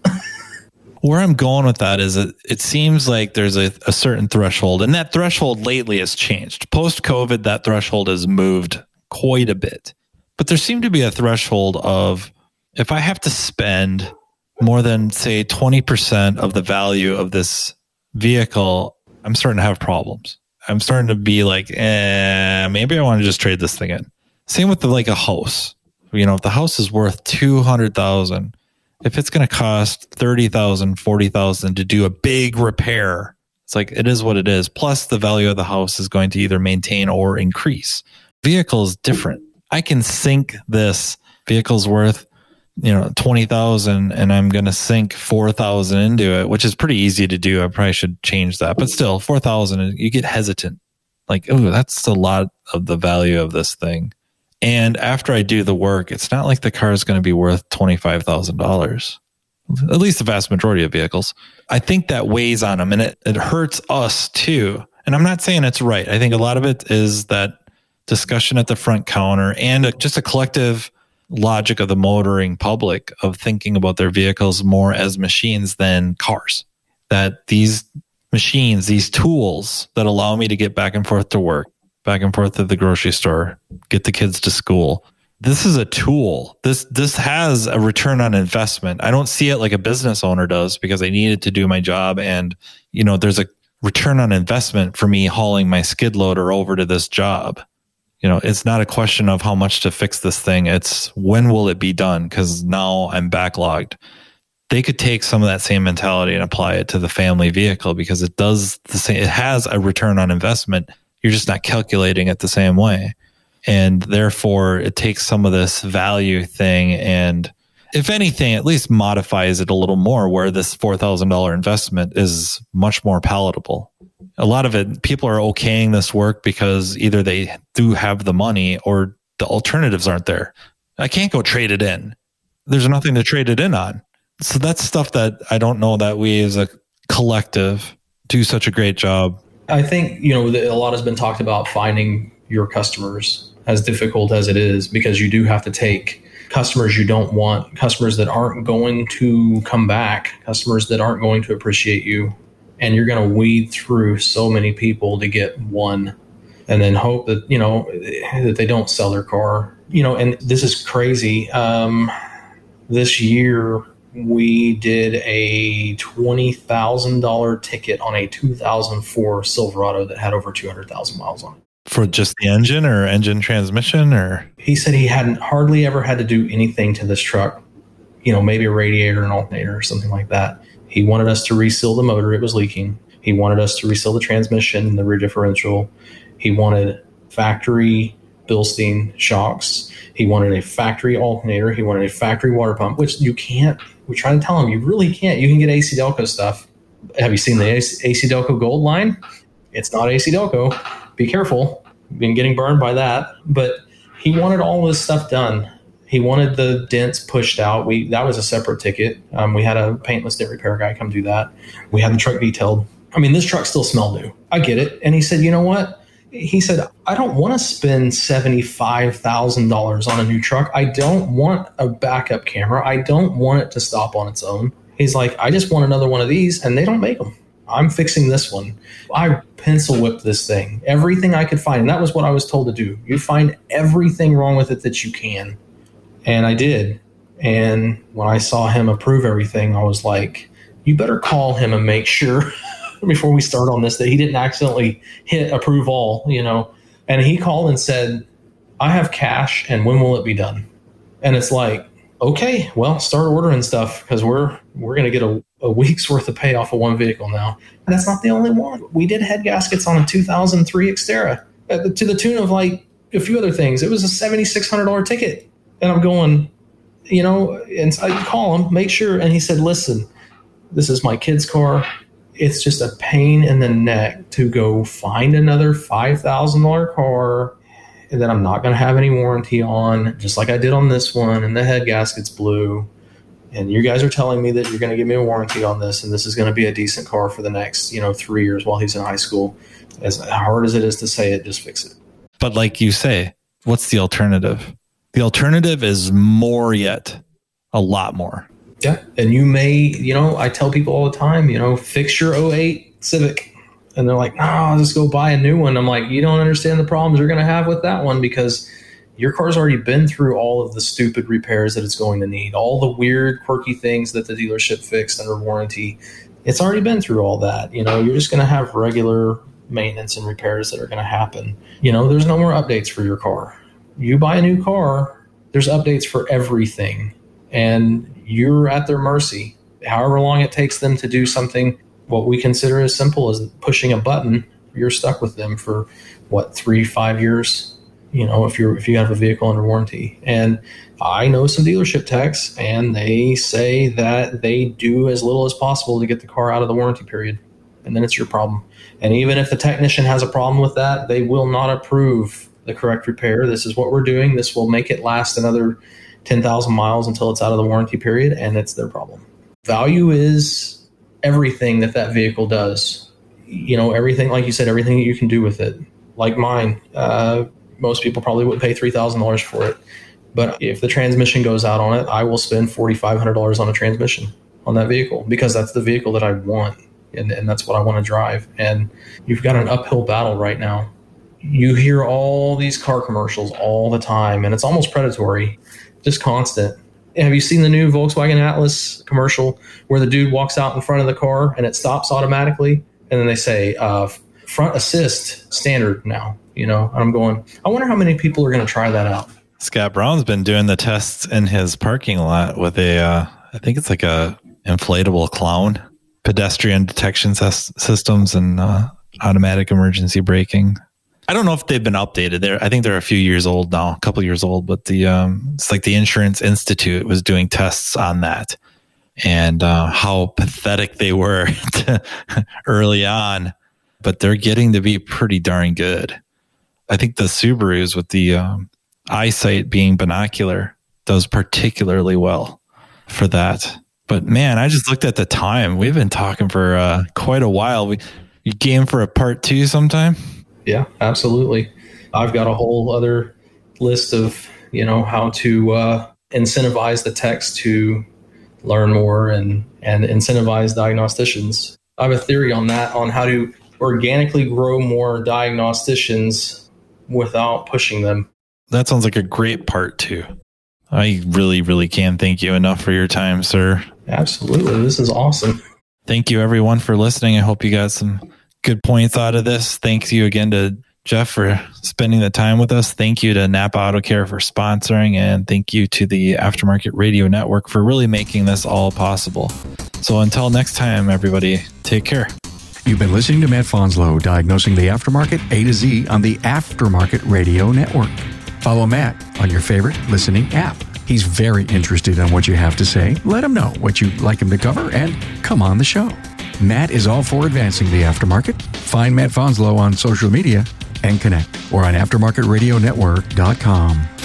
(laughs) Where I'm going with that is it, it seems like there's a, a certain threshold, and that threshold lately has changed. Post COVID, that threshold has moved quite a bit. But there seemed to be a threshold of if I have to spend more than, say, 20% of the value of this vehicle, I'm starting to have problems. I'm starting to be like, eh, maybe I want to just trade this thing in. Same with the, like a house. You know, if the house is worth 200,000, if it's going to cost 30,000, 40,000 to do a big repair, it's like it is what it is. Plus the value of the house is going to either maintain or increase. Vehicle is different. I can sink this vehicle's worth, you know, 20,000 and I'm going to sink 4,000 into it, which is pretty easy to do. I probably should change that, but still 4,000, you get hesitant. Like, oh, that's a lot of the value of this thing. And after I do the work, it's not like the car is going to be worth $25,000, at least the vast majority of vehicles. I think that weighs on them and it, it hurts us too. And I'm not saying it's right. I think a lot of it is that discussion at the front counter and a, just a collective logic of the motoring public of thinking about their vehicles more as machines than cars. That these machines, these tools that allow me to get back and forth to work, back and forth to the grocery store, get the kids to school. This is a tool. This this has a return on investment. I don't see it like a business owner does because I needed to do my job and you know there's a return on investment for me hauling my skid loader over to this job. You know, it's not a question of how much to fix this thing. It's when will it be done cuz now I'm backlogged. They could take some of that same mentality and apply it to the family vehicle because it does the same it has a return on investment you're just not calculating it the same way. And therefore, it takes some of this value thing and, if anything, at least modifies it a little more where this $4,000 investment is much more palatable. A lot of it, people are okaying this work because either they do have the money or the alternatives aren't there. I can't go trade it in. There's nothing to trade it in on. So that's stuff that I don't know that we as a collective do such a great job I think you know a lot has been talked about finding your customers as difficult as it is because you do have to take customers you don't want, customers that aren't going to come back, customers that aren't going to appreciate you, and you're going to weed through so many people to get one, and then hope that you know that they don't sell their car. You know, and this is crazy. Um, this year we did a $20,000 ticket on a 2004 Silverado that had over 200,000 miles on it. For just the engine or engine transmission or? He said he hadn't hardly ever had to do anything to this truck, you know, maybe a radiator, an alternator, or something like that. He wanted us to reseal the motor, it was leaking. He wanted us to reseal the transmission, and the rear differential. He wanted factory Bilstein shocks. He wanted a factory alternator. He wanted a factory water pump, which you can't we try to tell him you really can't. You can get AC Delco stuff. Have you seen the AC Delco Gold line? It's not AC Delco. Be careful. Been getting burned by that. But he wanted all this stuff done. He wanted the dents pushed out. We that was a separate ticket. Um, we had a paintless dent repair guy come do that. We had the truck detailed. I mean, this truck still smelled new. I get it. And he said, you know what? he said, I don't want to spend $75,000 on a new truck. I don't want a backup camera. I don't want it to stop on its own. He's like, I just want another one of these, and they don't make them. I'm fixing this one. I pencil whipped this thing, everything I could find. And that was what I was told to do. You find everything wrong with it that you can. And I did. And when I saw him approve everything, I was like, you better call him and make sure (laughs) before we start on this that he didn't accidentally hit approve all, you know. And he called and said, I have cash and when will it be done? And it's like, okay, well, start ordering stuff because we're we're gonna get a, a week's (laughs) worth of pay off of one vehicle now. And that's not the only one. We did head gaskets on a 2003 Xterra uh, to the tune of like a few other things. It was a $7,600 ticket. And I'm going, you know, and I call him, make sure. And he said, listen, this is my kid's car. It's just a pain in the neck to go find another $5,000 car that I'm not going to have any warranty on, just like I did on this one. And the head gasket's blue. And you guys are telling me that you're going to give me a warranty on this, and this is going to be a decent car for the next, you know, three years while he's in high school. As hard as it is to say it, just fix it. But like you say, what's the alternative? The alternative is more yet, a lot more. Yeah. And you may, you know, I tell people all the time, you know, fix your 08 Civic. And they're like, no, I'll just go buy a new one. I'm like, you don't understand the problems you're going to have with that one because your car's already been through all of the stupid repairs that it's going to need, all the weird, quirky things that the dealership fixed under warranty. It's already been through all that. You know, you're just going to have regular maintenance and repairs that are going to happen. You know, there's no more updates for your car. You buy a new car, there's updates for everything, and you're at their mercy. However long it takes them to do something, what we consider as simple as pushing a button, you're stuck with them for what three, five years. You know, if you're if you have a vehicle under warranty, and I know some dealership techs, and they say that they do as little as possible to get the car out of the warranty period, and then it's your problem. And even if the technician has a problem with that, they will not approve the correct repair. This is what we're doing. This will make it last another 10,000 miles until it's out of the warranty period, and it's their problem. Value is everything that that vehicle does. You know, everything, like you said, everything that you can do with it. Like mine, uh, most people probably would pay $3,000 for it. But if the transmission goes out on it, I will spend $4,500 on a transmission on that vehicle because that's the vehicle that I want and, and that's what I want to drive. And you've got an uphill battle right now. You hear all these car commercials all the time, and it's almost predatory, just constant. Have you seen the new Volkswagen Atlas commercial where the dude walks out in front of the car and it stops automatically? And then they say, uh, front assist standard now, you know? And I'm going, I wonder how many people are going to try that out. Scott Brown's been doing the tests in his parking lot with a, uh, I think it's like a inflatable clown pedestrian detection systems and uh, automatic emergency braking. I don't know if they've been updated. There, I think they're a few years old now, a couple years old. But the um, it's like the Insurance Institute was doing tests on that, and uh, how pathetic they were (laughs) early on. But they're getting to be pretty darn good. I think the Subarus with the um, eyesight being binocular does particularly well for that. But man, I just looked at the time. We've been talking for uh, quite a while. We you game for a part two sometime? Yeah, absolutely. I've got a whole other list of you know how to uh, incentivize the techs to learn more and and incentivize diagnosticians. I have a theory on that on how to organically grow more diagnosticians without pushing them. That sounds like a great part two. I really, really can't thank you enough for your time, sir. Absolutely. This is awesome. Thank you, everyone, for listening. I hope you got some good points out of this. Thanks you again to Jeff for spending the time with us. Thank you to Napa Auto Care for sponsoring, and thank you to the Aftermarket Radio Network for really making this all possible. So until next time, everybody, take care. You've been listening to Matt Fanslow diagnosing the aftermarket A to Z on the Aftermarket Radio Network. Follow Matt on your favorite listening app. He's very interested in what you have to say. Let him know what you'd like him to cover and come on the show. Matt is all for advancing the aftermarket. Find Matt Fanslow on social media and connect or on aftermarketradionetwork.com.